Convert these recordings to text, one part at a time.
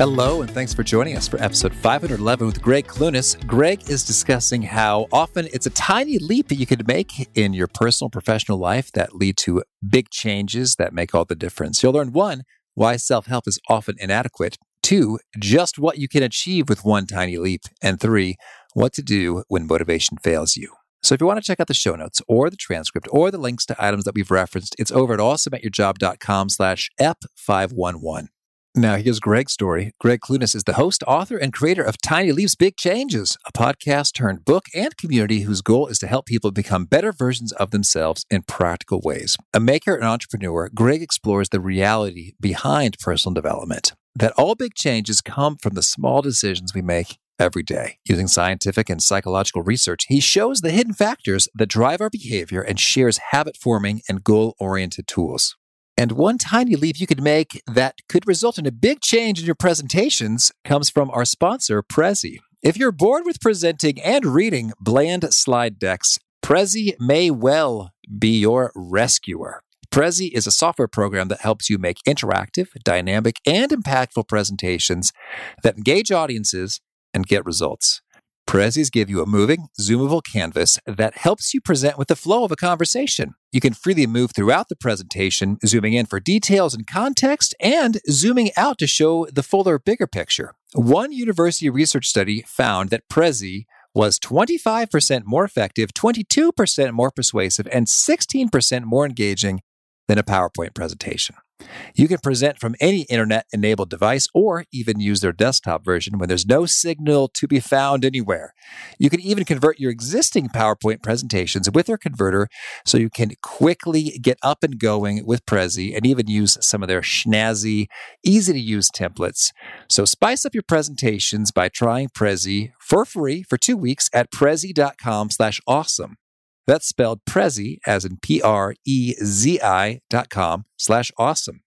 Hello, and thanks for joining us for episode 511 with Gregg Clunis. Gregg is discussing how often it's a tiny leap that you could make in your personal professional life that lead to big changes that make all the difference. You'll learn one, why self help is often inadequate, two, just what you can achieve with one tiny leap, and three, what to do when motivation fails you. So if you want to check out the show notes or the transcript or the links to items that we've referenced, it's over at awesomeatyourjob.com slash EP511. Now, here's Gregg's story. Gregg Clunis is the host, author, and creator of Tiny Leaps Big Changes, a podcast turned book and community whose goal is to help people become better versions of themselves in practical ways. A maker and entrepreneur, Gregg explores the reality behind personal development that all big changes come from the small decisions we make every day. Using scientific and psychological research, he shows the hidden factors that drive our behavior and shares habit forming and goal oriented tools. And one tiny leap you could make that could result in a big change in your presentations comes from our sponsor, Prezi. If you're bored with presenting and reading bland slide decks, Prezi may well be your rescuer. Prezi is a software program that helps you make interactive, dynamic, and impactful presentations that engage audiences and get results. Prezis give you a moving, zoomable canvas that helps you present with the flow of a conversation. You can freely move throughout the presentation, zooming in for details and context, and zooming out to show the fuller, bigger picture. One university research study found that Prezi was 25% more effective, 22% more persuasive, and 16% more engaging than a PowerPoint presentation. You can present from any internet enabled device or even use their desktop version when there's no signal to be found anywhere. You can even convert your existing PowerPoint presentations with their converter so you can quickly get up and going with Prezi and even use some of their snazzy, easy to use templates. So spice up your presentations by trying Prezi for free for two weeks at prezi.com slash awesome. That's spelled Prezi as in P R E Z I dot com slash awesome.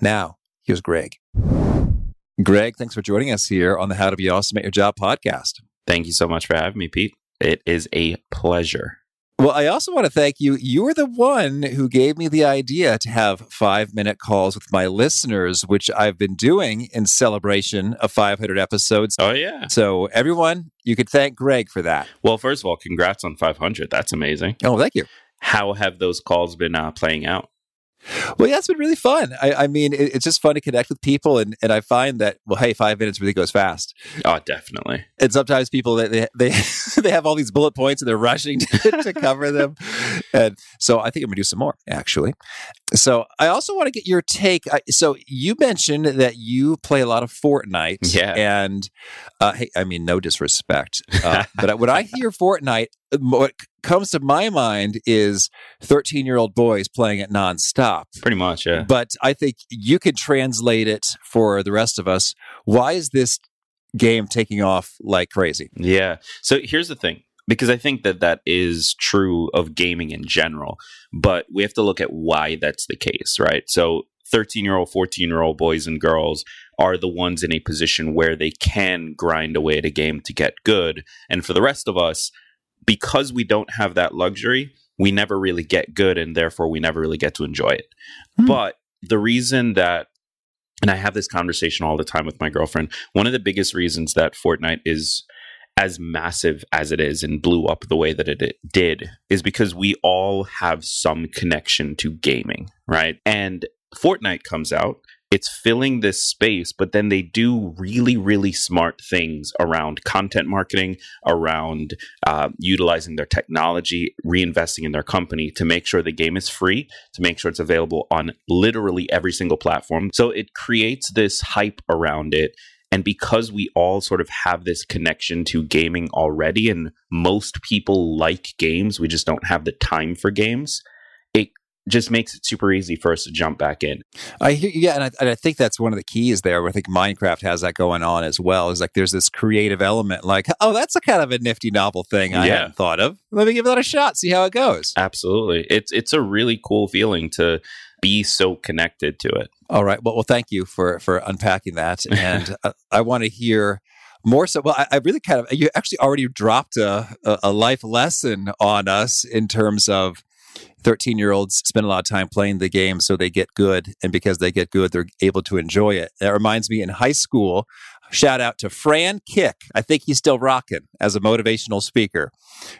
Now, here's Gregg. Gregg, thanks for joining us here on the How to Be Awesome at Your Job podcast. Thank you so much for having me, Pete. It is a pleasure. Well, I also want to thank you. You were the one who gave me the idea to have five minute calls with my listeners, which I've been doing in celebration of 500 episodes. Oh, yeah. So, everyone, you could thank Gregg for that. Well, first of all, congrats on 500. That's amazing. Oh, thank you. How have those calls been uh, playing out? Well, yeah, it's been really fun. I, I mean, it, it's just fun to connect with people, and, and I find that well, hey, five minutes really goes fast. Oh, definitely. And sometimes people they they they have all these bullet points and they're rushing to, to cover them, and so I think I'm gonna do some more actually. So I also want to get your take. So you mentioned that you play a lot of Fortnite, yeah, and uh, hey, I mean, no disrespect, uh, but when I hear Fortnite, what comes to my mind is 13 year old boys playing it nonstop. Pretty much, yeah. But I think you could translate it for the rest of us. Why is this game taking off like crazy? Yeah. So here's the thing because I think that that is true of gaming in general, but we have to look at why that's the case, right? So 13 year old, 14 year old boys and girls are the ones in a position where they can grind away at a game to get good. And for the rest of us, because we don't have that luxury, we never really get good and therefore we never really get to enjoy it. Mm. But the reason that and I have this conversation all the time with my girlfriend, one of the biggest reasons that Fortnite is as massive as it is and blew up the way that it did is because we all have some connection to gaming, right? And Fortnite comes out it's filling this space, but then they do really, really smart things around content marketing, around uh, utilizing their technology, reinvesting in their company to make sure the game is free, to make sure it's available on literally every single platform. So it creates this hype around it. And because we all sort of have this connection to gaming already, and most people like games, we just don't have the time for games, just makes it super easy for us to jump back in. I hear, yeah, and I, and I think that's one of the keys there. I think Minecraft has that going on as well. Is like there's this creative element, like oh, that's a kind of a nifty novel thing I yeah. hadn't thought of. Let me give that a shot, see how it goes. Absolutely, it's it's a really cool feeling to be so connected to it. All right. Well, well, thank you for for unpacking that, and uh, I want to hear more so well I, I, really kind of you actually already dropped a, a life lesson on us in terms of 13 year olds spend a lot of time playing the game so they get good and because they get good they're able to enjoy it that reminds me in high school Shout out to Fran Kick. I think he's still rocking as a motivational speaker.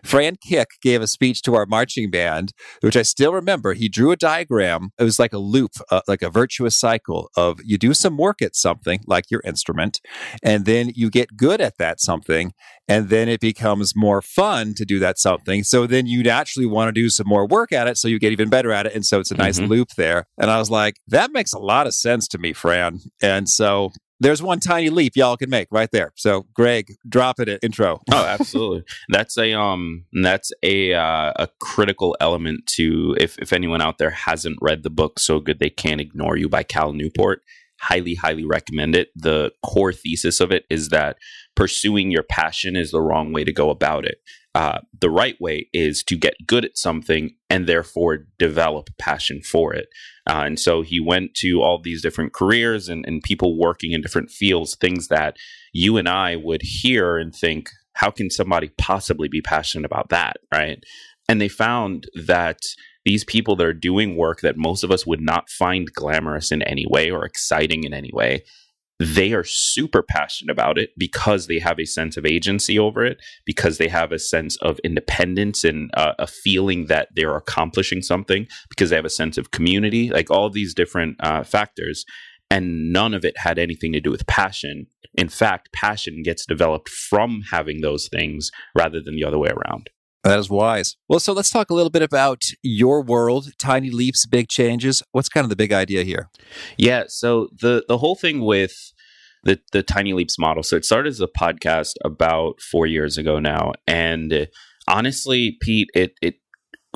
Fran Kick gave a speech to our marching band, which I still remember. He drew a diagram. It was like a loop, uh, like a virtuous cycle of you do some work at something, like your instrument, and then you get good at that something, and then it becomes more fun to do that something. So then you naturally want to do some more work at it, so you get even better at it. And so it's a nice mm-hmm. loop there. And I was like, that makes a lot of sense to me, Fran. And so there's one tiny leap y'all can make right there. So, Gregg, drop it at intro. oh, absolutely. That's a um, that's a uh, a critical element to if if anyone out there hasn't read the book "So Good They Can't Ignore You" by Cal Newport. Highly, highly recommend it. The core thesis of it is that pursuing your passion is the wrong way to go about it. Uh, the right way is to get good at something and therefore develop passion for it. Uh, and so he went to all these different careers and, and people working in different fields, things that you and I would hear and think, how can somebody possibly be passionate about that? Right. And they found that these people that are doing work that most of us would not find glamorous in any way or exciting in any way they are super passionate about it because they have a sense of agency over it, because they have a sense of independence and uh, a feeling that they're accomplishing something, because they have a sense of community, like all these different uh, factors. And none of it had anything to do with passion. In fact, passion gets developed from having those things rather than the other way around. That is wise. Well, so let's talk a little bit about your world, tiny leaps, big changes. What's kind of the big idea here? Yeah, so the the whole thing with the the tiny leaps model. So it started as a podcast about 4 years ago now and honestly, Pete, it it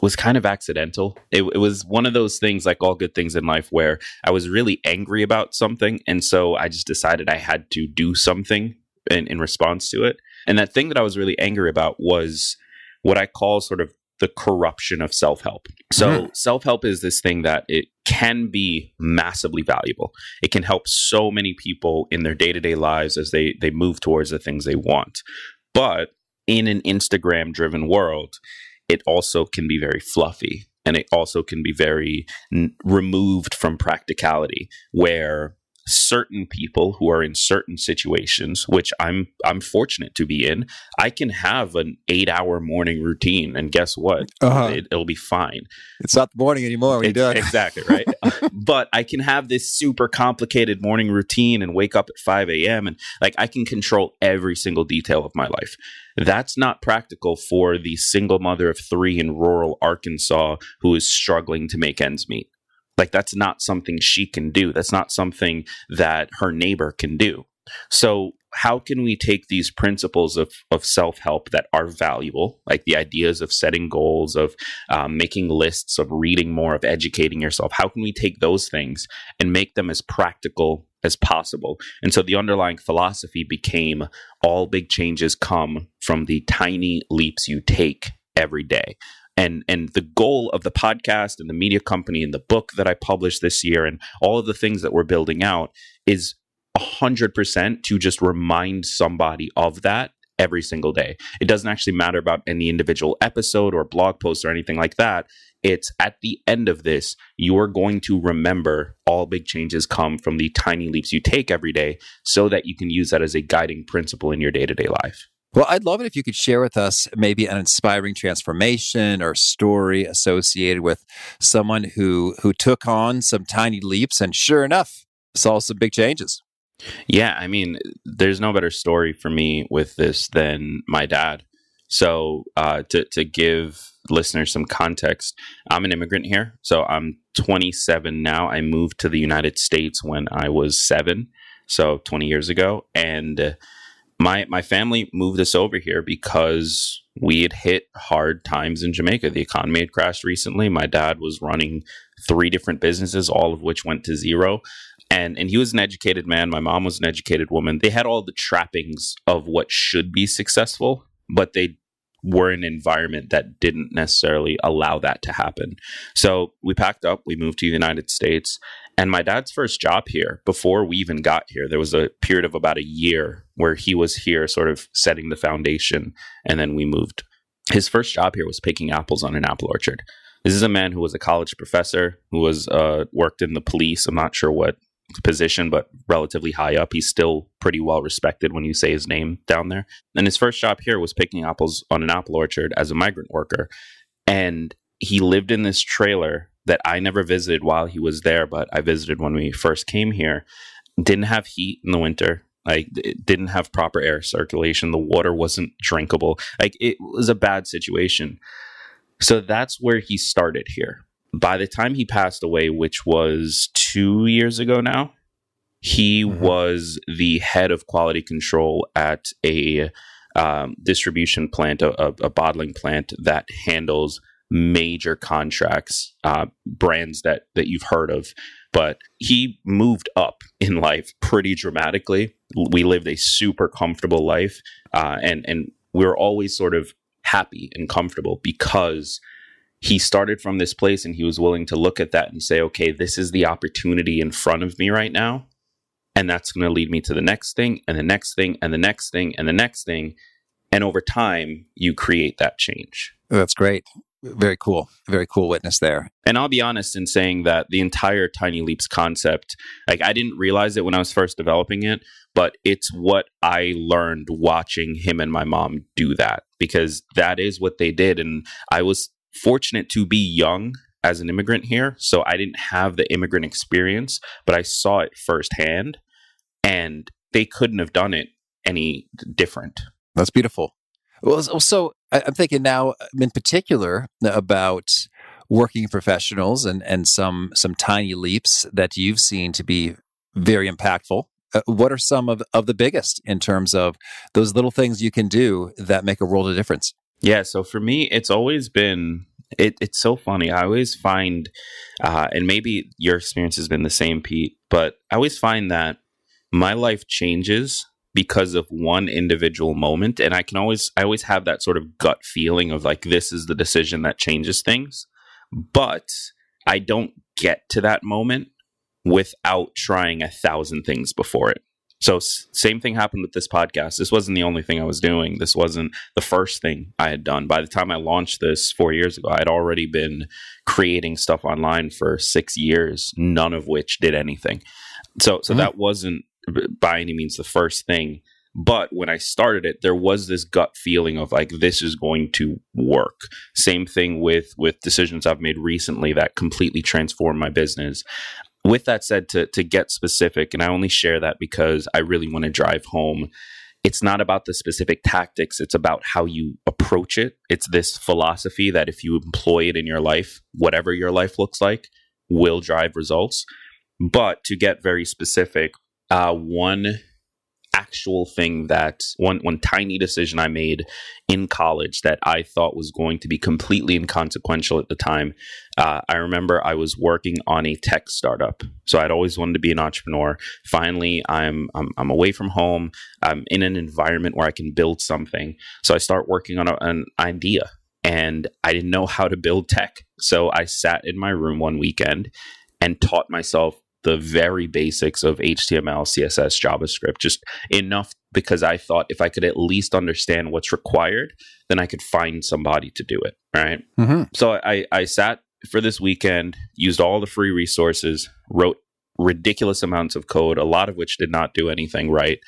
was kind of accidental. It, it, was one of those things, like all good things in life, where I was really angry about something. And so I just decided I had to do something in, in response to it. And that thing that I was really angry about was what I call sort of the corruption of self help. So, mm-hmm. self help is this thing that it can be massively valuable. It can help so many people in their day to day lives as they, they move towards the things they want. But in an Instagram driven world, it also can be very fluffy and it also can be very n- removed from practicality where certain people who are in certain situations, which I'm I'm fortunate to be in, I can have an eight hour morning routine, and guess what? Uh-huh. It, will be fine. It's not the morning anymore when you're done. Exactly right. but I can have this super complicated morning routine and wake up at five a.m. and like I can control every single detail of my life. That's not practical for the single mother of three in rural Arkansas who is struggling to make ends meet. Like that's not something she can do. That's not something that her neighbor can do. So how can we take these principles of, of self-help that are valuable like the ideas of setting goals of um, making lists of reading more of educating yourself how can we take those things and make them as practical as possible and so the underlying philosophy became all big changes come from the tiny leaps you take every day and and the goal of the podcast and the media company and the book that I published this year and all of the things that we're building out is 100% to just remind somebody of that every single day. It doesn't actually matter about any individual episode or blog post or anything like that. It's at the end of this, you're going to remember all big changes come from the tiny leaps you take every day so that you can use that as a guiding principle in your day to day life. Well, I'd love it if you could share with us maybe an inspiring transformation or story associated with someone who who took on some tiny leaps and sure enough saw some big changes. Yeah, I mean, there's no better story for me with this than my dad. So, uh, to to give listeners some context, I'm an immigrant here. So I'm 27 now. I moved to the United States when I was seven, so 20 years ago, and my my family moved us over here because we had hit hard times in Jamaica. The economy had crashed recently. My dad was running three different businesses, all of which went to zero. And and he was an educated man. My mom was an educated woman. They had all the trappings of what should be successful, but they were an environment that didn't necessarily allow that to happen. So we packed up, we moved to the United States, and my dad's first job here, before we even got here, there was a period of about a year where he was here sort of setting the foundation, and then we moved. His first job here was picking apples on an apple orchard. This is a man who was a college professor, who was uh, worked in the police. I'm not sure what position, but relatively high up. He's still pretty well respected when you say his name down there. And his first job here was picking apples on an apple orchard as a migrant worker. And he lived in this trailer that I never visited while he was there, but I visited when we first came here. Didn't have heat in the winter. Like it didn't have proper air circulation. The water wasn't drinkable. Like it was a bad situation. So that's where he started here by the time he passed away, which was two years ago now, he mm-hmm. was the head of quality control at a um, distribution plant, a, a, bottling plant that handles major contracts, uh, brands that that you've heard of. But he moved up in life pretty dramatically. We lived a super comfortable life, uh, and and we were always sort of happy and comfortable because he started from this place and he was willing to look at that and say, okay, this is the opportunity in front of me right now. And that's going to lead me to the next thing and the next thing and the next thing and the next thing. And over time, you create that change. That's great. Very cool. Very cool witness there. And I'll be honest in saying that the entire Tiny Leaps concept, like I didn't realize it when I was first developing it, but it's what I learned watching him and my mom do that because that is what they did. And I was fortunate to be young as an immigrant here. So I didn't have the immigrant experience, but I saw it firsthand. And they couldn't have done it any different. That's beautiful. Well, so I'm thinking now, in particular, about working professionals and and some some tiny leaps that you've seen to be very impactful. Uh, what are some of of the biggest in terms of those little things you can do that make a world of difference? Yeah. So for me, it's always been it, it's so funny. I always find, uh, and maybe your experience has been the same, Pete, but I always find that my life changes because of one individual moment, and I can always, I always have that sort of gut feeling of like this is the decision that changes things, but I don't get to that moment without trying a thousand things before it. So same thing happened with this podcast. This wasn't the only thing I was doing. This wasn't the first thing I had done. By the time I launched this 4 years ago, I had already been creating stuff online for 6 years, none of which did anything. So so mm-hmm. that wasn't by any means the first thing, but when I started it, there was this gut feeling of like this is going to work. Same thing with with decisions I've made recently that completely transformed my business with that said, to to get specific, and I only share that because I really want to drive home. It's not about the specific tactics, it's about how you approach it. It's this philosophy that if you employ it in your life, whatever your life looks like, will drive results. But to get very specific, uh, one actual thing that one one tiny decision I made in college that I thought was going to be completely inconsequential at the time. Uh, I remember I was working on a tech startup, so I'd always wanted to be an entrepreneur. Finally, I'm I'm, I'm away from home. I'm in an environment where I can build something. So I start working on a, an idea, and I didn't know how to build tech. So I sat in my room one weekend and taught myself the very basics of HTML, CSS, JavaScript, just enough because I thought if I could at least understand what's required, then I could find somebody to do it. Right. Mm-hmm. So I, I sat for this weekend, used all the free resources, wrote ridiculous amounts of code, a lot of which did not do anything right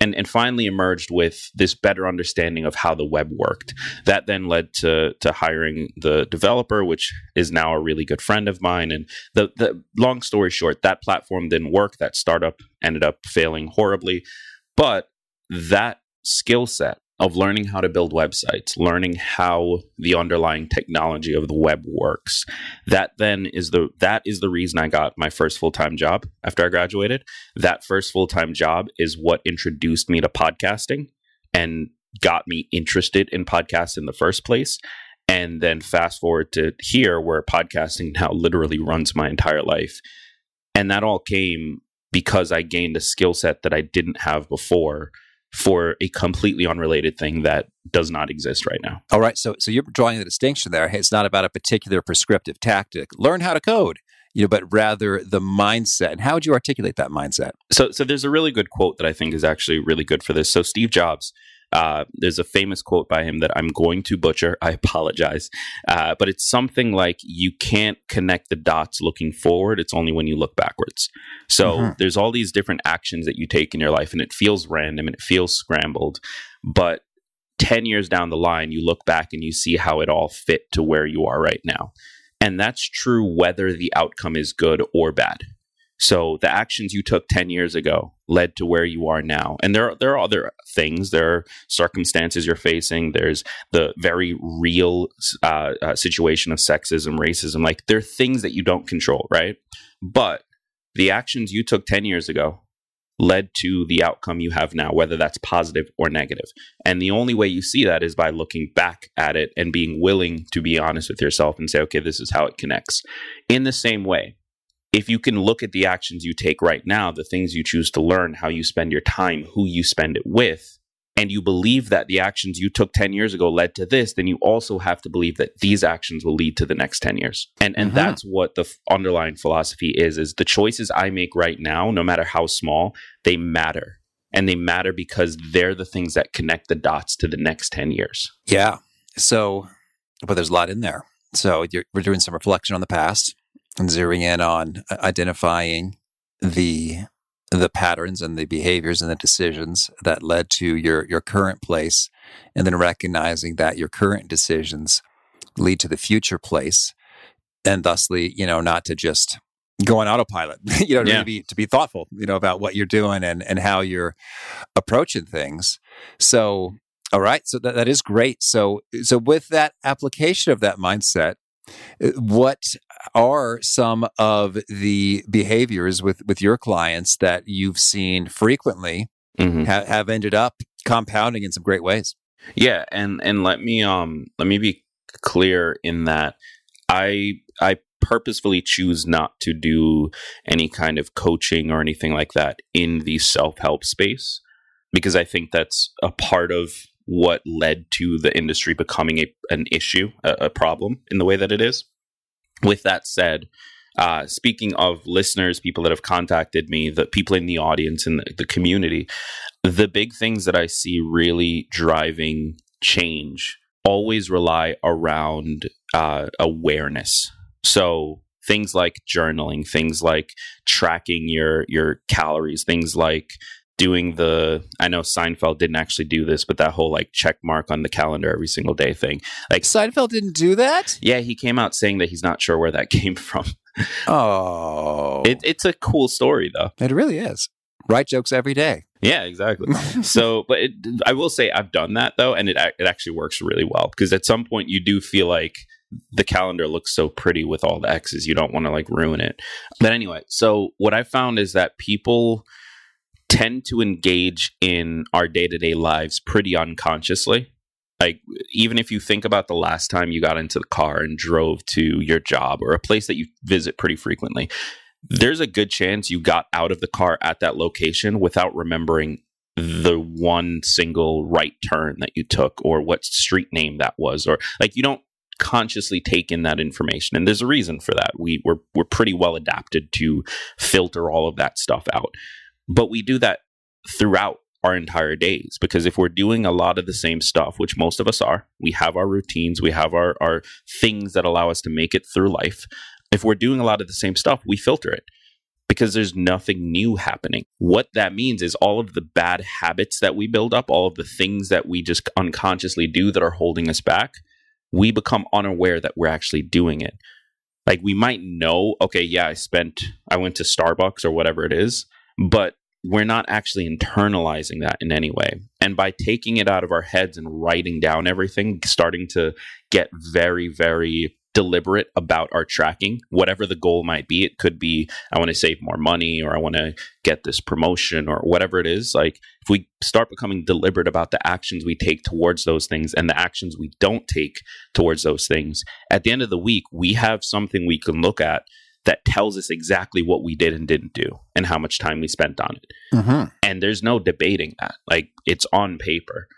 and, and finally emerged with this better understanding of how the web worked. That then led to to hiring the developer, which is now a really good friend of mine. And the the long story short, that platform didn't work. That startup ended up failing horribly. But that skill set of learning how to build websites, learning how the underlying technology of the web works. That then is the that is the reason I got my first full-time job after I graduated. That first full-time job is what introduced me to podcasting and got me interested in podcasts in the first place. And then fast forward to here where podcasting now literally runs my entire life. And that all came because I gained a skill set that I didn't have before for a completely unrelated thing that does not exist right now. All right. So, so you're drawing the distinction there. It's not about a particular prescriptive tactic. Learn how to code, you know, but rather the mindset. And how would you articulate that mindset? So, so there's a really good quote that I think is actually really good for this. So, Steve Jobs uh, there's a famous quote by him that I'm going to butcher. I apologize. Uh, but it's something like, you can't connect the dots looking forward. It's only when you look backwards. So mm-hmm. there's all these different actions that you take in your life, and it feels random and it feels scrambled. But 10 years down the line, you look back and you see how it all fit to where you are right now. And that's true whether the outcome is good or bad. So the actions you took 10 years ago led to where you are now. And there are, there are other things. There are circumstances you're facing. There's the very real uh, uh, situation of sexism, racism. Like there are things that you don't control, right? But the actions you took 10 years ago led to the outcome you have now, whether that's positive or negative. And the only way you see that is by looking back at it and being willing to be honest with yourself and say, okay, this is how it connects. In the same way, if you can look at the actions you take right now, the things you choose to learn, how you spend your time, who you spend it with, and you believe that the actions you took 10 years ago led to this, then you also have to believe that these actions will lead to the next 10 years. And and mm-hmm. that's what the f- underlying philosophy is is the choices I make right now, no matter how small, they matter. And they matter because they're the things that connect the dots to the next 10 years. Yeah. So, but there's a lot in there. So we're doing some reflection on the past and zeroing in on uh, identifying the the patterns and the behaviors and the decisions that led to your your current place and then recognizing that your current decisions lead to the future place and thusly you know not to just go on autopilot you know yeah. to be to be thoughtful you know about what you're doing and and how you're approaching things so all right so that, that is great so so with that application of that mindset what are some of the behaviors with with your clients that you've seen frequently mm-hmm. ha- have ended up compounding in some great ways yeah and and let me um let me be clear in that i i purposefully choose not to do any kind of coaching or anything like that in the self-help space because i think that's a part of what led to the industry becoming a, an issue, a, a problem in the way that it is. With that said, uh, speaking of listeners, people that have contacted me, the people in the audience and the, the community, the big things that I see really driving change always rely around uh, awareness. So things like journaling, things like tracking your your calories, things like doing the I know Seinfeld didn't actually do this, but that whole like check mark on the calendar every single day thing. Like Seinfeld didn't do that? Yeah, he came out saying that he's not sure where that came from. oh. It, it's a cool story though. It really is. Write jokes every day. Yeah, exactly. so, but it, I will say I've done that though, and it it actually works really well because at some point you do feel like the calendar looks so pretty with all the X's, you don't want to like ruin it. But anyway, so what I found is that people tend to engage in our day to day lives pretty unconsciously. Like, even if you think about the last time you got into the car and drove to your job or a place that you visit pretty frequently, there's a good chance you got out of the car at that location without remembering the one single right turn that you took or what street name that was or like you don't consciously take in that information and there's a reason for that we we're, we're pretty well adapted to filter all of that stuff out but we do that throughout our entire days because if we're doing a lot of the same stuff, which most of us are, we have our routines, we have our, our things that allow us to make it through life. If we're doing a lot of the same stuff, we filter it because there's nothing new happening. What that means is all of the bad habits that we build up, all of the things that we just unconsciously do that are holding us back, we become unaware that we're actually doing it. Like we might know, okay, yeah, I spent, I went to Starbucks or whatever it is, but we're not actually internalizing that in any way. And by taking it out of our heads and writing down everything, starting to get very, very deliberate about our tracking, whatever the goal might be. It could be, I want to save more money or I want to get this promotion or whatever it is. Like, if we start becoming deliberate about the actions we take towards those things and the actions we don't take towards those things, at the end of the week, we have something we can look at that tells us exactly what we did and didn't do and how much time we spent on it. Mm-hmm. And there's no debating that. Like it's on paper.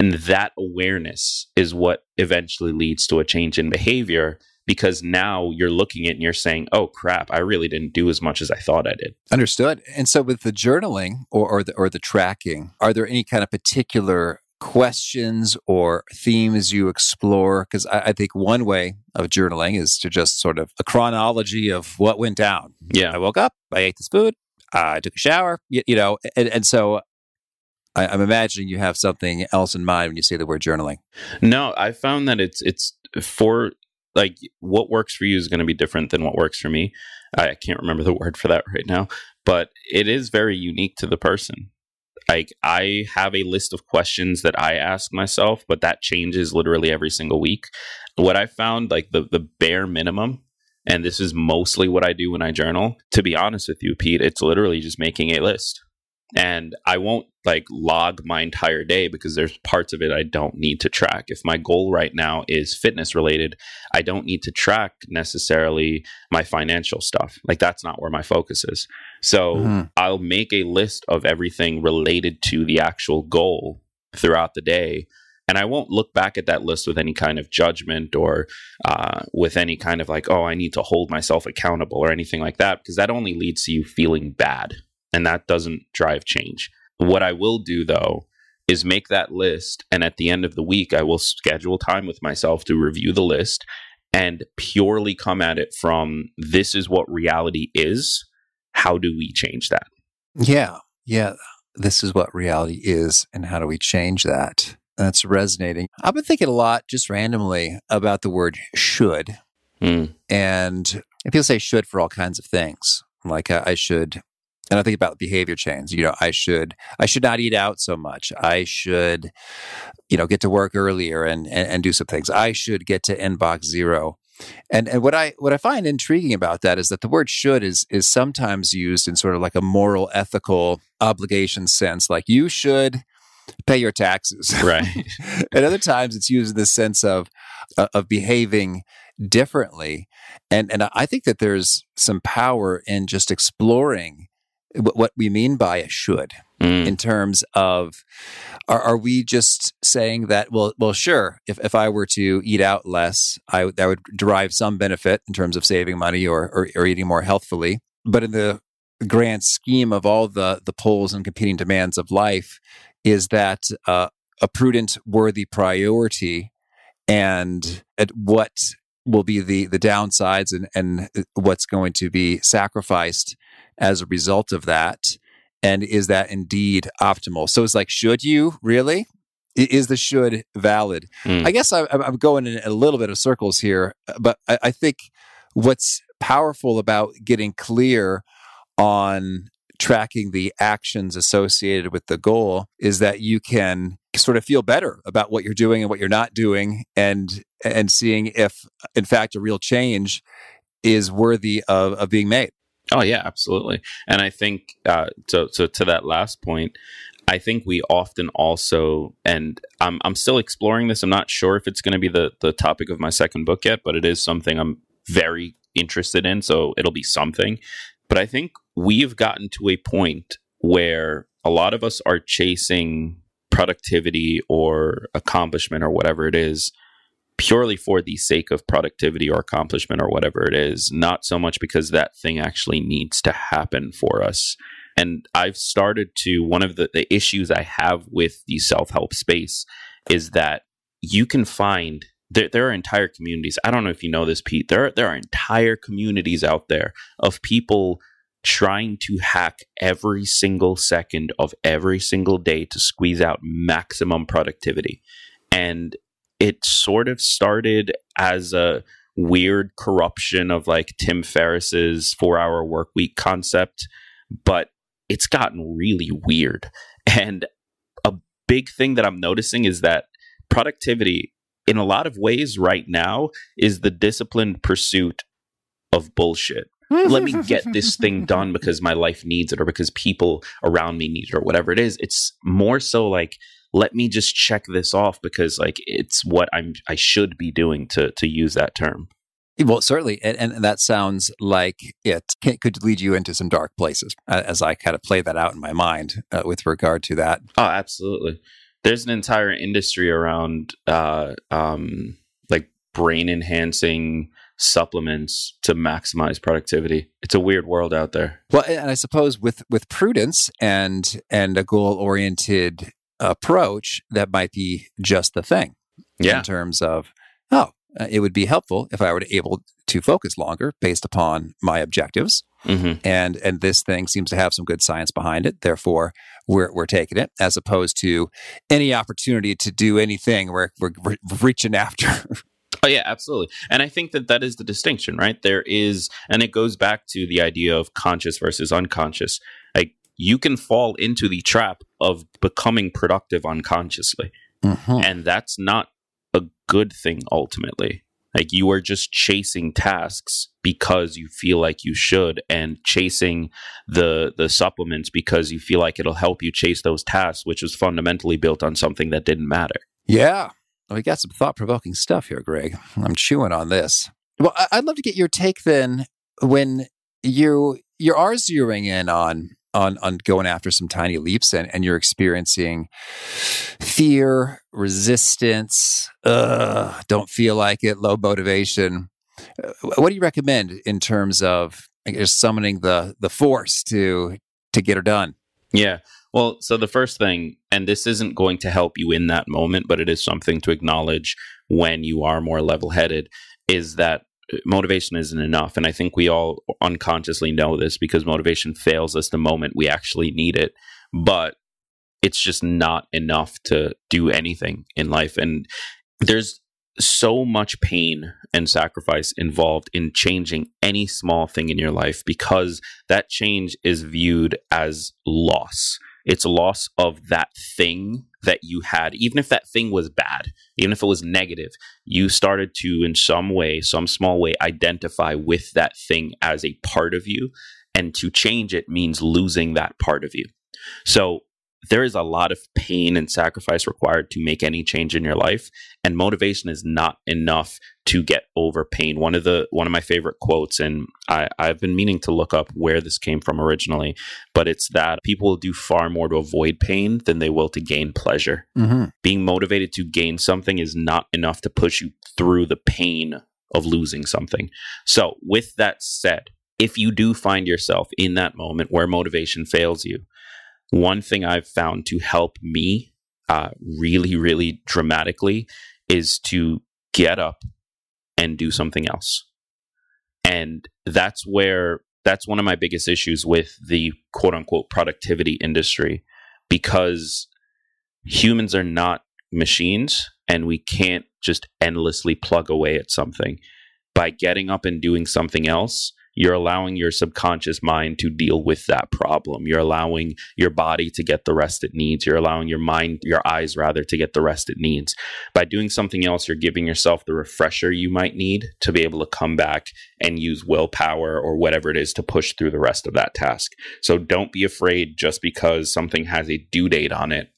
And that awareness is what eventually leads to a change in behavior because now you're looking at it and you're saying, oh crap, I really didn't do as much as I thought I did. Understood. And so with the journaling or, or the or the tracking, are there any kind of particular questions or themes you explore? Because I, I, think one way of journaling is to just sort of a chronology of what went down. Yeah. I woke up, I ate this food, I took a shower, you, you know, and, and so I, I'm imagining you have something else in mind when you say the word journaling. No, I found that it's it's for like what works for you is going to be different than what works for me. I can't remember the word for that right now, but it is very unique to the person. Like I have a list of questions that I ask myself, but that changes literally every single week. What I found like the the bare minimum and this is mostly what I do when I journal. To be honest with you, Pete, it's literally just making a list and I won't like log my entire day because there's parts of it I don't need to track. If my goal right now is fitness related, I don't need to track necessarily my financial stuff. Like that's not where my focus is. So mm-hmm. I'll make a list of everything related to the actual goal throughout the day. And I won't look back at that list with any kind of judgment or uh, with any kind of like, oh, I need to hold myself accountable or anything like that, because that only leads to you feeling bad and that doesn't drive change. What I will do though is make that list and at the end of the week I will schedule time with myself to review the list and purely come at it from this is what reality is. How do we change that? Yeah. Yeah. This is what reality is and how do we change that? That's resonating. I've been thinking a lot just randomly about the word should. Mm. And people say should for all kinds of things. Like uh, I should and I think about behavior change. You know, I should I should not eat out so much. I should, you know, get to work earlier and and, and do some things. I should get to inbox zero. And and what I what I find intriguing about that is that the word should is is sometimes used in sort of like a moral ethical obligation sense, like you should pay your taxes. Right. At other times it's used in the sense of uh, of behaving differently. And and I think that there's some power in just exploring what we mean by a should mm. in terms of are, are, we just saying that well well sure if, if I were to eat out less I that would derive some benefit in terms of saving money or, or, or eating more healthfully but in the grand scheme of all the the pulls and competing demands of life is that uh, a prudent worthy priority and at what will be the the downsides and and what's going to be sacrificed as a result of that? And is that indeed optimal? So it's like, should you really? Is the should valid? Mm. I guess I, am going in a little bit of circles here, but I, I think what's powerful about getting clear on tracking the actions associated with the goal is that you can sort of feel better about what you're doing and what you're not doing and and seeing if in fact a real change is worthy of, of being made Oh yeah, absolutely. And I think uh, so. So to that last point, I think we often also, and I'm I'm still exploring this. I'm not sure if it's going to be the the topic of my second book yet, but it is something I'm very interested in. So it'll be something. But I think we've gotten to a point where a lot of us are chasing productivity or accomplishment or whatever it is purely for the sake of productivity or accomplishment or whatever it is, not so much because that thing actually needs to happen for us. And I've started to, one of the, the issues I have with the self help space is that you can find there, there are entire communities. I don't know if you know this, Pete. There, there are entire communities out there of people trying to hack every single second of every single day to squeeze out maximum productivity. And it sort of started as a weird corruption of like Tim Ferriss's four hour work week concept, but it's gotten really weird. And a big thing that I'm noticing is that productivity, in a lot of ways, right now, is the disciplined pursuit of bullshit. Let me get this thing done because my life needs it or because people around me need it or whatever it is. It's more so like let me just check this off because like it's what I'm I should be doing to to use that term. Well, certainly, and, and that sounds like it can, could lead you into some dark places. As I kind of play that out in my mind uh, with regard to that. Oh, absolutely. There's an entire industry around uh, um, like brain enhancing supplements to maximize productivity. It's a weird world out there. Well, and I suppose with with prudence and and a goal oriented approach, that might be just the thing. Yeah. In terms of, oh, uh, it would be helpful if I were to able to focus longer based upon my objectives. Mm-hmm. And and this thing seems to have some good science behind it. Therefore, we're we're taking it as opposed to any opportunity to do anything we're we're, we're reaching after. Oh yeah, absolutely. And I think that that is the distinction, right? There is and it goes back to the idea of conscious versus unconscious. You can fall into the trap of becoming productive unconsciously. Mhm. And that's not a good thing ultimately. Like you are just chasing tasks because you feel like you should and chasing the the supplements because you feel like it'll help you chase those tasks which was fundamentally built on something that didn't matter. Yeah. We got some thought provoking stuff here, Gregg. I'm chewing on this. Well, I'd love to get your take then when you you are zeroing in on on on going after some tiny leaps and, and you're experiencing fear, resistance, uh, don't feel like it, low motivation. Uh, What do you recommend in terms of guess, summoning the the force to to get her done? Yeah. Well, so the first thing, and this isn't going to help you in that moment, but it is something to acknowledge when you are more level headed, is that motivation isn't enough. And I think we all unconsciously know this because motivation fails us the moment we actually need it. But it's just not enough to do anything in life. And there's so much pain and sacrifice involved in changing any small thing in your life because that change is viewed as loss. It's a loss of that thing that you had, even if that thing was bad, even if it was negative, you started to, in some way, some small way, identify with that thing as a part of you. And to change it means losing that part of you. So there is a lot of pain and sacrifice required to make any change in your life and motivation is not enough to get over pain. One of the one of my favorite quotes and I, i've been meaning to look up where this came from originally but it's that people will do far more to avoid pain than they will to gain pleasure. Mm-hmm. being motivated to gain something is not enough to push you through the pain of losing something. So with that said if you do find yourself in that moment where motivation fails you one thing I've found to help me uh, really, really dramatically is to get up and do something else. And that's where that's one of my biggest issues with the quote unquote productivity industry because humans are not machines and we can't just endlessly plug away at something. By getting up and doing something else, you're allowing your subconscious mind to deal with that problem. You're allowing your body to get the rest it needs. You're allowing your mind, your eyes rather, to get the rest it needs. By doing something else, you're giving yourself the refresher you might need to be able to come back and use willpower or whatever it is to push through the rest of that task. So don't be afraid just because something has a due date on it.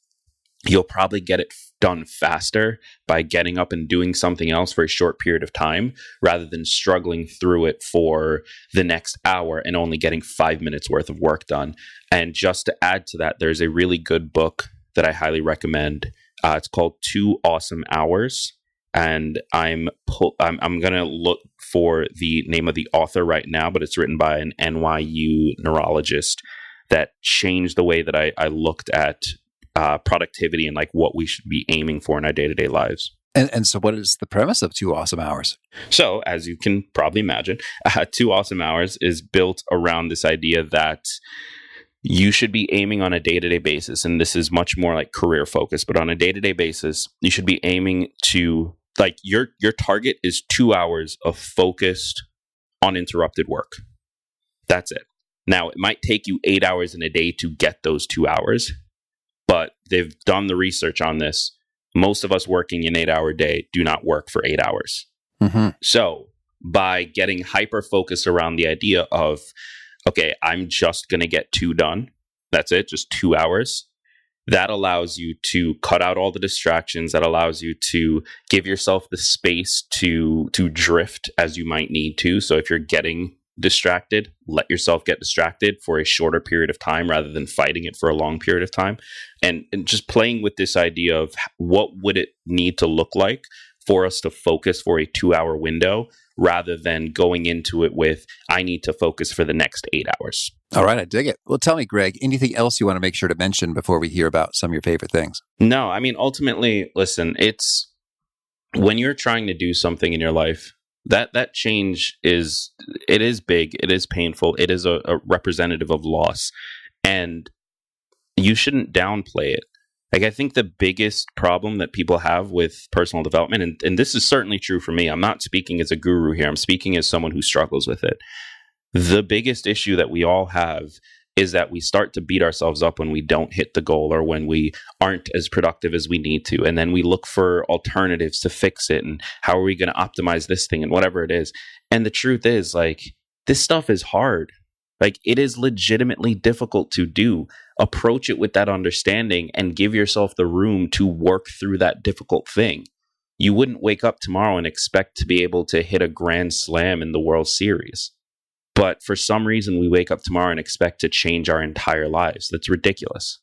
You'll probably get it done faster by getting up and doing something else for a short period of time rather than struggling through it for the next hour and only getting five minutes worth of work done. And just to add to that, there's a really good book that I highly recommend. Uh, it's called Two Awesome Hours. And I'm I'm, I'm gonna look for the name of the author right now, but it's written by an NYU neurologist that changed the way that I, I looked at uh, productivity and like what we should be aiming for in our day to day lives. And and so, what is the premise of Two Awesome Hours? So, as you can probably imagine, uh, Two Awesome Hours is built around this idea that you should be aiming on a day to day basis. And this is much more like career focused, but on a day to day basis, you should be aiming to like your your target is two hours of focused, uninterrupted work. That's it. Now, it might take you eight hours in a day to get those two hours, but they've done the research on this. Most of us working an eight hour day do not work for eight hours. Mm-hmm. So, by getting hyper focused around the idea of, okay, I'm just going to get two done, that's it, just two hours, that allows you to cut out all the distractions that allows you to give yourself the space to to drift as you might need to so if you're getting distracted let yourself get distracted for a shorter period of time rather than fighting it for a long period of time and, and just playing with this idea of what would it need to look like for us to focus for a 2 hour window rather than going into it with i need to focus for the next 8 hours all right, I dig it. Well, tell me, Gregg, anything else you want to make sure to mention before we hear about some of your favorite things? No, I mean, ultimately, listen, it's when you're trying to do something in your life, that that change is it is big, it is painful, it is a, a representative of loss, and you shouldn't downplay it. Like I think the biggest problem that people have with personal development, and, and this is certainly true for me. I'm not speaking as a guru here. I'm speaking as someone who struggles with it the biggest issue that we all have is that we start to beat ourselves up when we don't hit the goal or when we aren't as productive as we need to. And then we look for alternatives to fix it. And how are we going to optimize this thing and whatever it is? And the truth is, like, this stuff is hard. Like, it is legitimately difficult to do. Approach it with that understanding and give yourself the room to work through that difficult thing. You wouldn't wake up tomorrow and expect to be able to hit a grand slam in the World Series but for some reason, we wake up tomorrow and expect to change our entire lives. That's ridiculous.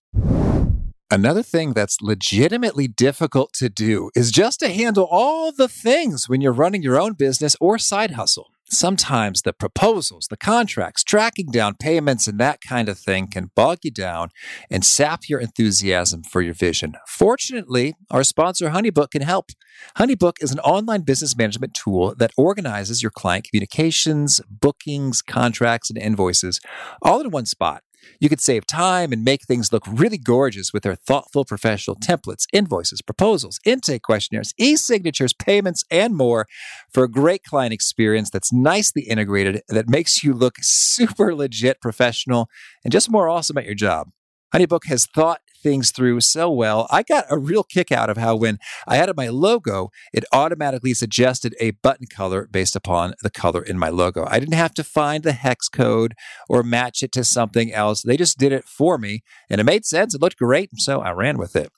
Another thing that's legitimately difficult to do is just to handle all the things when you're running your own business or side hustle. Sometimes the proposals, the contracts, tracking down payments, and that kind of thing can bog you down and sap your enthusiasm for your vision. Fortunately, our sponsor Honeybook can help. Honeybook is an online business management tool that organizes your client communications, bookings, contracts, and invoices all in one spot. You could save time and make things look really gorgeous with their thoughtful professional templates, invoices, proposals, intake questionnaires, e signatures, payments, and more for a great client experience that's nicely integrated, that makes you look super legit professional and just more awesome at your job. HoneyBook has thought things through so well. I got a real kick out of how when I added my logo, it automatically suggested a button color based upon the color in my logo. I didn't have to find the hex code or match it to something else. They just did it for me and it made sense. It looked great. So I ran with it.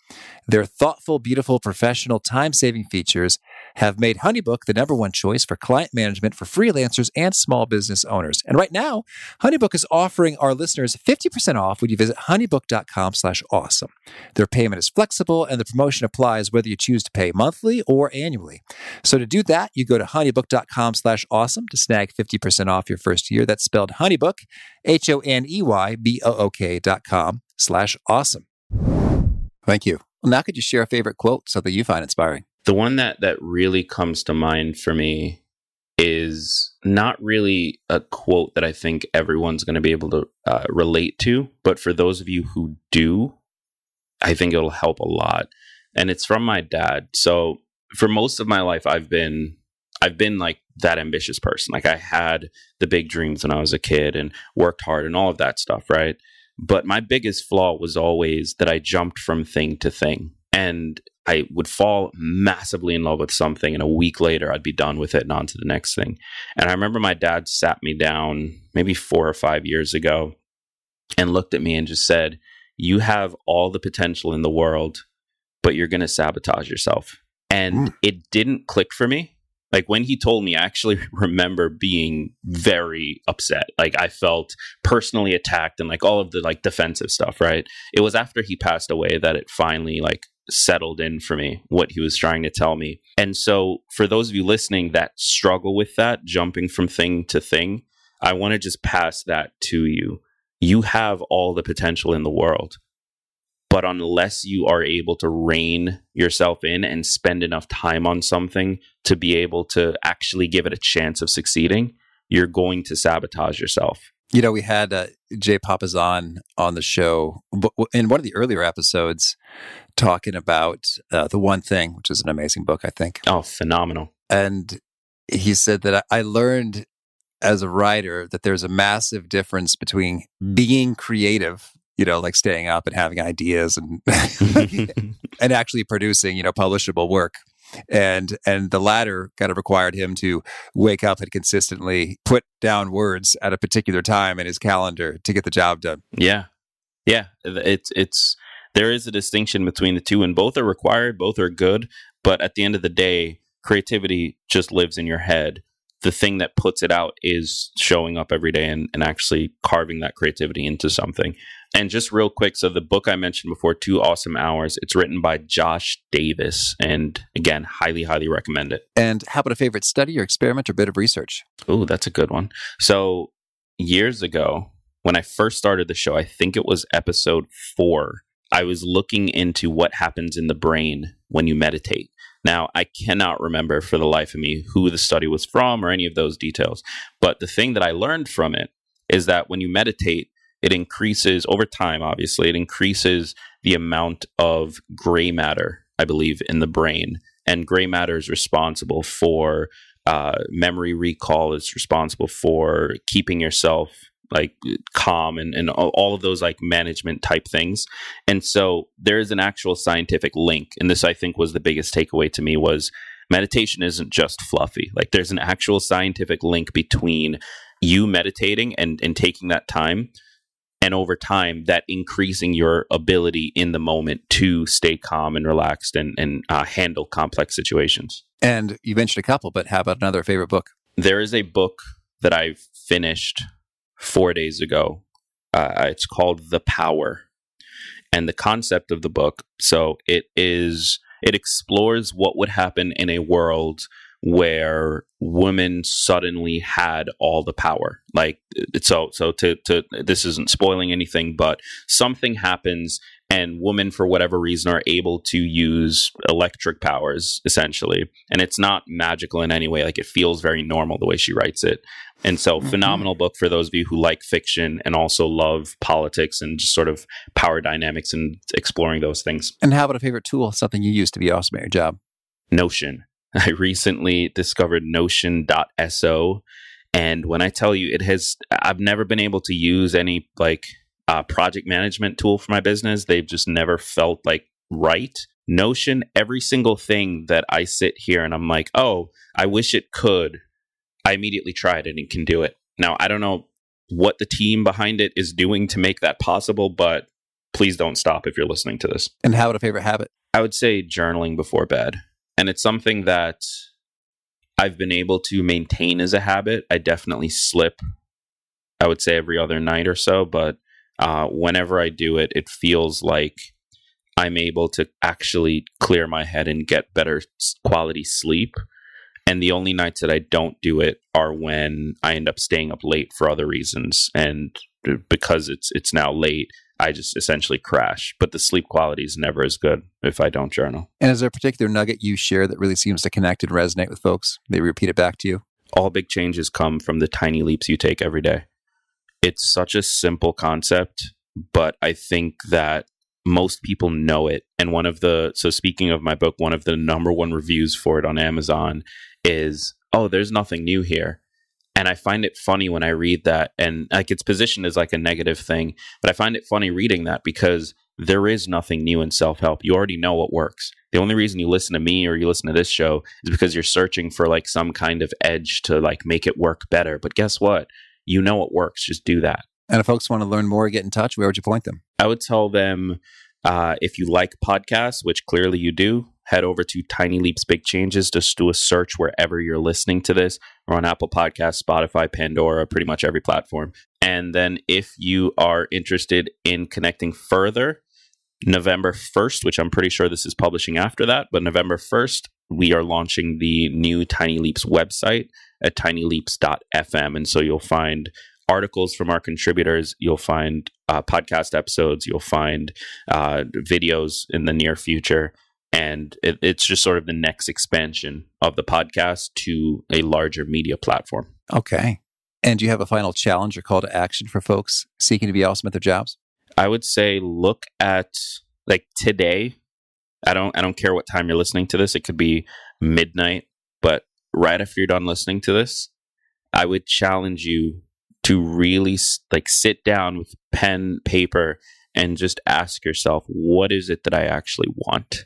Their thoughtful, beautiful, professional, time saving features have made Honeybook the number one choice for client management for freelancers and small business owners. And right now, Honeybook is offering our listeners 50% off when you visit honeybook.com slash awesome. Their payment is flexible and the promotion applies whether you choose to pay monthly or annually. So to do that, you go to honeybook.com slash awesome to snag 50% off your first year. That's spelled honeybook, H-O-N-E-Y-B-O-O-K dot com slash awesome. Thank you. Well, now could you share a favorite quote, something you find inspiring? The one that that really comes to mind for me is not really a quote that I think everyone's going to be able to uh, relate to, but for those of you who do, I think it'll help a lot. And it's from my dad. So for most of my life, I've been I've been like that ambitious person. Like I had the big dreams when I was a kid and worked hard and all of that stuff, right? But my biggest flaw was always that I jumped from thing to thing. And I would fall massively in love with something, and a week later, I'd be done with it and on to the next thing. And I remember my dad sat me down maybe four or five years ago and looked at me and just said, You have all the potential in the world, but you're going to sabotage yourself. And mm. it didn't click for me. Like when he told me, I actually remember being very upset. Like I felt personally attacked and like all of the like defensive stuff, right? It was after he passed away that it finally like settled in for me what he was trying to tell me. And so, for those of you listening that struggle with that, jumping from thing to thing, I want to just pass that to you. You have all the potential in the world. But unless you are able to rein yourself in and spend enough time on something to be able to actually give it a chance of succeeding, you're going to sabotage yourself. You know, we had uh, Jay Papasan on the show in one of the earlier episodes talking about uh, The One Thing, which is an amazing book, I think. Oh, phenomenal. And he said that I learned as a writer that there's a massive difference between being creative, you know, like staying up and having ideas and and actually producing, you know, publishable work and and the latter kind of required him to wake up and consistently put down words at a particular time in his calendar to get the job done. Yeah, yeah, it's it's there is a distinction between the two, and both are required, both are good. But at the end of the day, creativity just lives in your head. The thing that puts it out is showing up every day and, and actually carving that creativity into something. And just real quick, so the book I mentioned before, Two Awesome Hours, it's written by Josh Davis. And again, highly, highly recommend it. And how about a favorite study or experiment or bit of research? Oh, that's a good one. So years ago, when I first started the show, I think it was episode four, I was looking into what happens in the brain when you meditate. Now, I cannot remember for the life of me who the study was from or any of those details. But the thing that I learned from it is that when you meditate, it increases over time, obviously, it increases the amount of gray matter, I believe, in the brain. And gray matter is responsible for uh, memory recall, it's responsible for keeping yourself like calm and, and all of those like management type things and so there is an actual scientific link and this i think was the biggest takeaway to me was meditation isn't just fluffy like there's an actual scientific link between you meditating and and taking that time and over time that increasing your ability in the moment to stay calm and relaxed and, and uh, handle complex situations. And you mentioned a couple but how about another favorite book? There is a book that i've finished four days ago. Uh, it's called the power and the concept of the book. So it is it explores what would happen in a world where women suddenly had all the power. Like so so to to this isn't spoiling anything but something happens and women for whatever reason are able to use electric powers essentially. And it's not magical in any way. Like it feels very normal the way she writes it. And so mm-hmm. phenomenal book for those of you who like fiction and also love politics and just sort of power dynamics and exploring those things. And how about a favorite tool? Something you use to be awesome at your job? Notion I recently discovered Notion.so. And when I tell you, it has, I've never been able to use any like uh, project management tool for my business. They've just never felt like right. Notion, every single thing that I sit here and I'm like, oh, I wish it could. I immediately tried it and can do it. Now, I don't know what the team behind it is doing to make that possible, but please don't stop if you're listening to this. And how about a favorite habit? I would say journaling before bed. And it's something that I've been able to maintain as a habit. I definitely slip, I would say every other night or so, but uh, whenever I do it, it feels like I'm able to actually clear my head and get better quality sleep. And the only nights that I don't do it are when I end up staying up late for other reasons. And uh, because it's it's now late, I just essentially crash. But the sleep quality is never as good if I don't journal. And is there a particular nugget you share that really seems to connect and resonate with folks? They repeat it back to you. All big changes come from the tiny leaps you take every day. It's such a simple concept, but I think that most people know it. And one of the, so speaking of my book, one of the number one reviews for it on Amazon is, oh, there's nothing new here. And I find it funny when I read that, and like it's positioned as like a negative thing, but I find it funny reading that because there is nothing new in self help. You already know what works. The only reason you listen to me or you listen to this show is because you're searching for like some kind of edge to like make it work better. But guess what? You know what works. Just do that. And if folks want to learn more, get in touch, where would you point them? I would tell them uh, if you like podcasts, which clearly you do, head over to Tiny Leaps Big Changes. Just do a search wherever you're listening to this. We're on Apple Podcasts, Spotify, Pandora, pretty much every platform. And then if you are interested in connecting further, November 1st, which I'm pretty sure this is publishing after that, but November 1st, we are launching the new Tiny Leaps website at tinyleaps.fm. And so you'll find articles from our contributors. You'll find uh, podcast episodes. You'll find uh, videos in the near future and it, it's just sort of the next expansion of the podcast to a larger media platform. Okay. And do you have a final challenge or call to action for folks seeking to be awesome at their jobs? I would say look at like today. I don't I don't care what time you're listening to this. It could be midnight, but right after you're done listening to this, I would challenge you to really like sit down with pen, paper and just ask yourself, what is it that I actually want?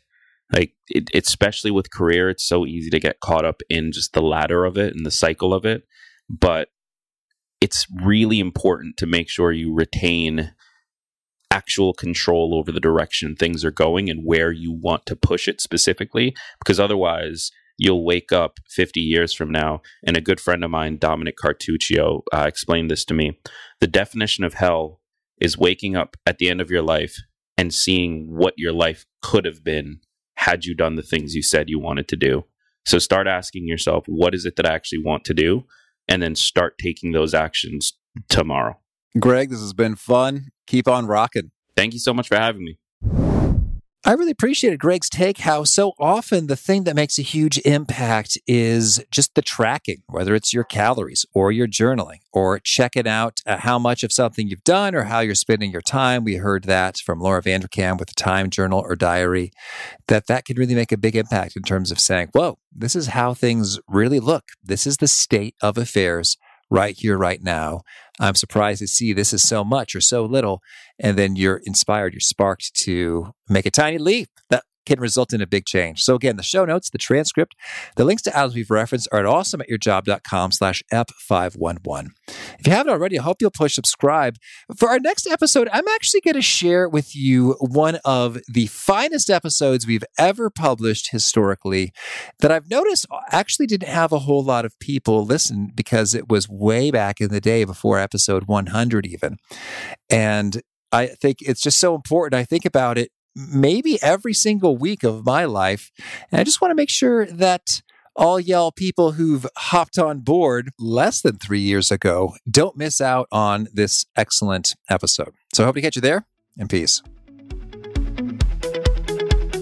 Like it, especially with career it's so easy to get caught up in just the ladder of it and the cycle of it but it's really important to make sure you retain actual control over the direction things are going and where you want to push it specifically because otherwise you'll wake up 50 years from now and a good friend of mine Dominick Quartuccio uh, explained this to me. The definition of hell is waking up at the end of your life and seeing what your life could have been had you done the things you said you wanted to do so start asking yourself what is it that i actually want to do and then start taking those actions tomorrow Gregg, this has been fun. Keep on rocking. Thank you so much for having me. I really appreciated Gregg's take how so often the thing that makes a huge impact is just the tracking, whether it's your calories or your journaling or checking out uh, how much of something you've done or how you're spending your time. We heard that from Laura Vanderkam with the time journal or diary, that that can really make a big impact in terms of saying, whoa, this is how things really look. This is the state of affairs right here, right now. I'm surprised to see this is so much or so little. And then you're inspired, you're sparked to make a tiny leap. That can result in a big change. So again, the show notes, the transcript, the links to items we've referenced are at awesomeatyourjob.com slash F511. If you haven't already, I hope you'll push subscribe. For our next episode, I'm actually going to share with you one of the finest episodes we've ever published historically that I've noticed actually didn't have a whole lot of people listen because it was way back in the day before episode 100 even. And I think it's just so important. I think about it maybe every single week of my life. And I just want to make sure that all y'all people who've hopped on board less than three years ago don't miss out on this excellent episode. So I hope to catch you there and peace.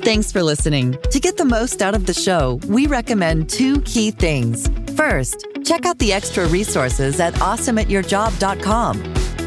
Thanks for listening. To get the most out of the show, we recommend two key things. First, check out the extra resources at awesomeatyourjob.com.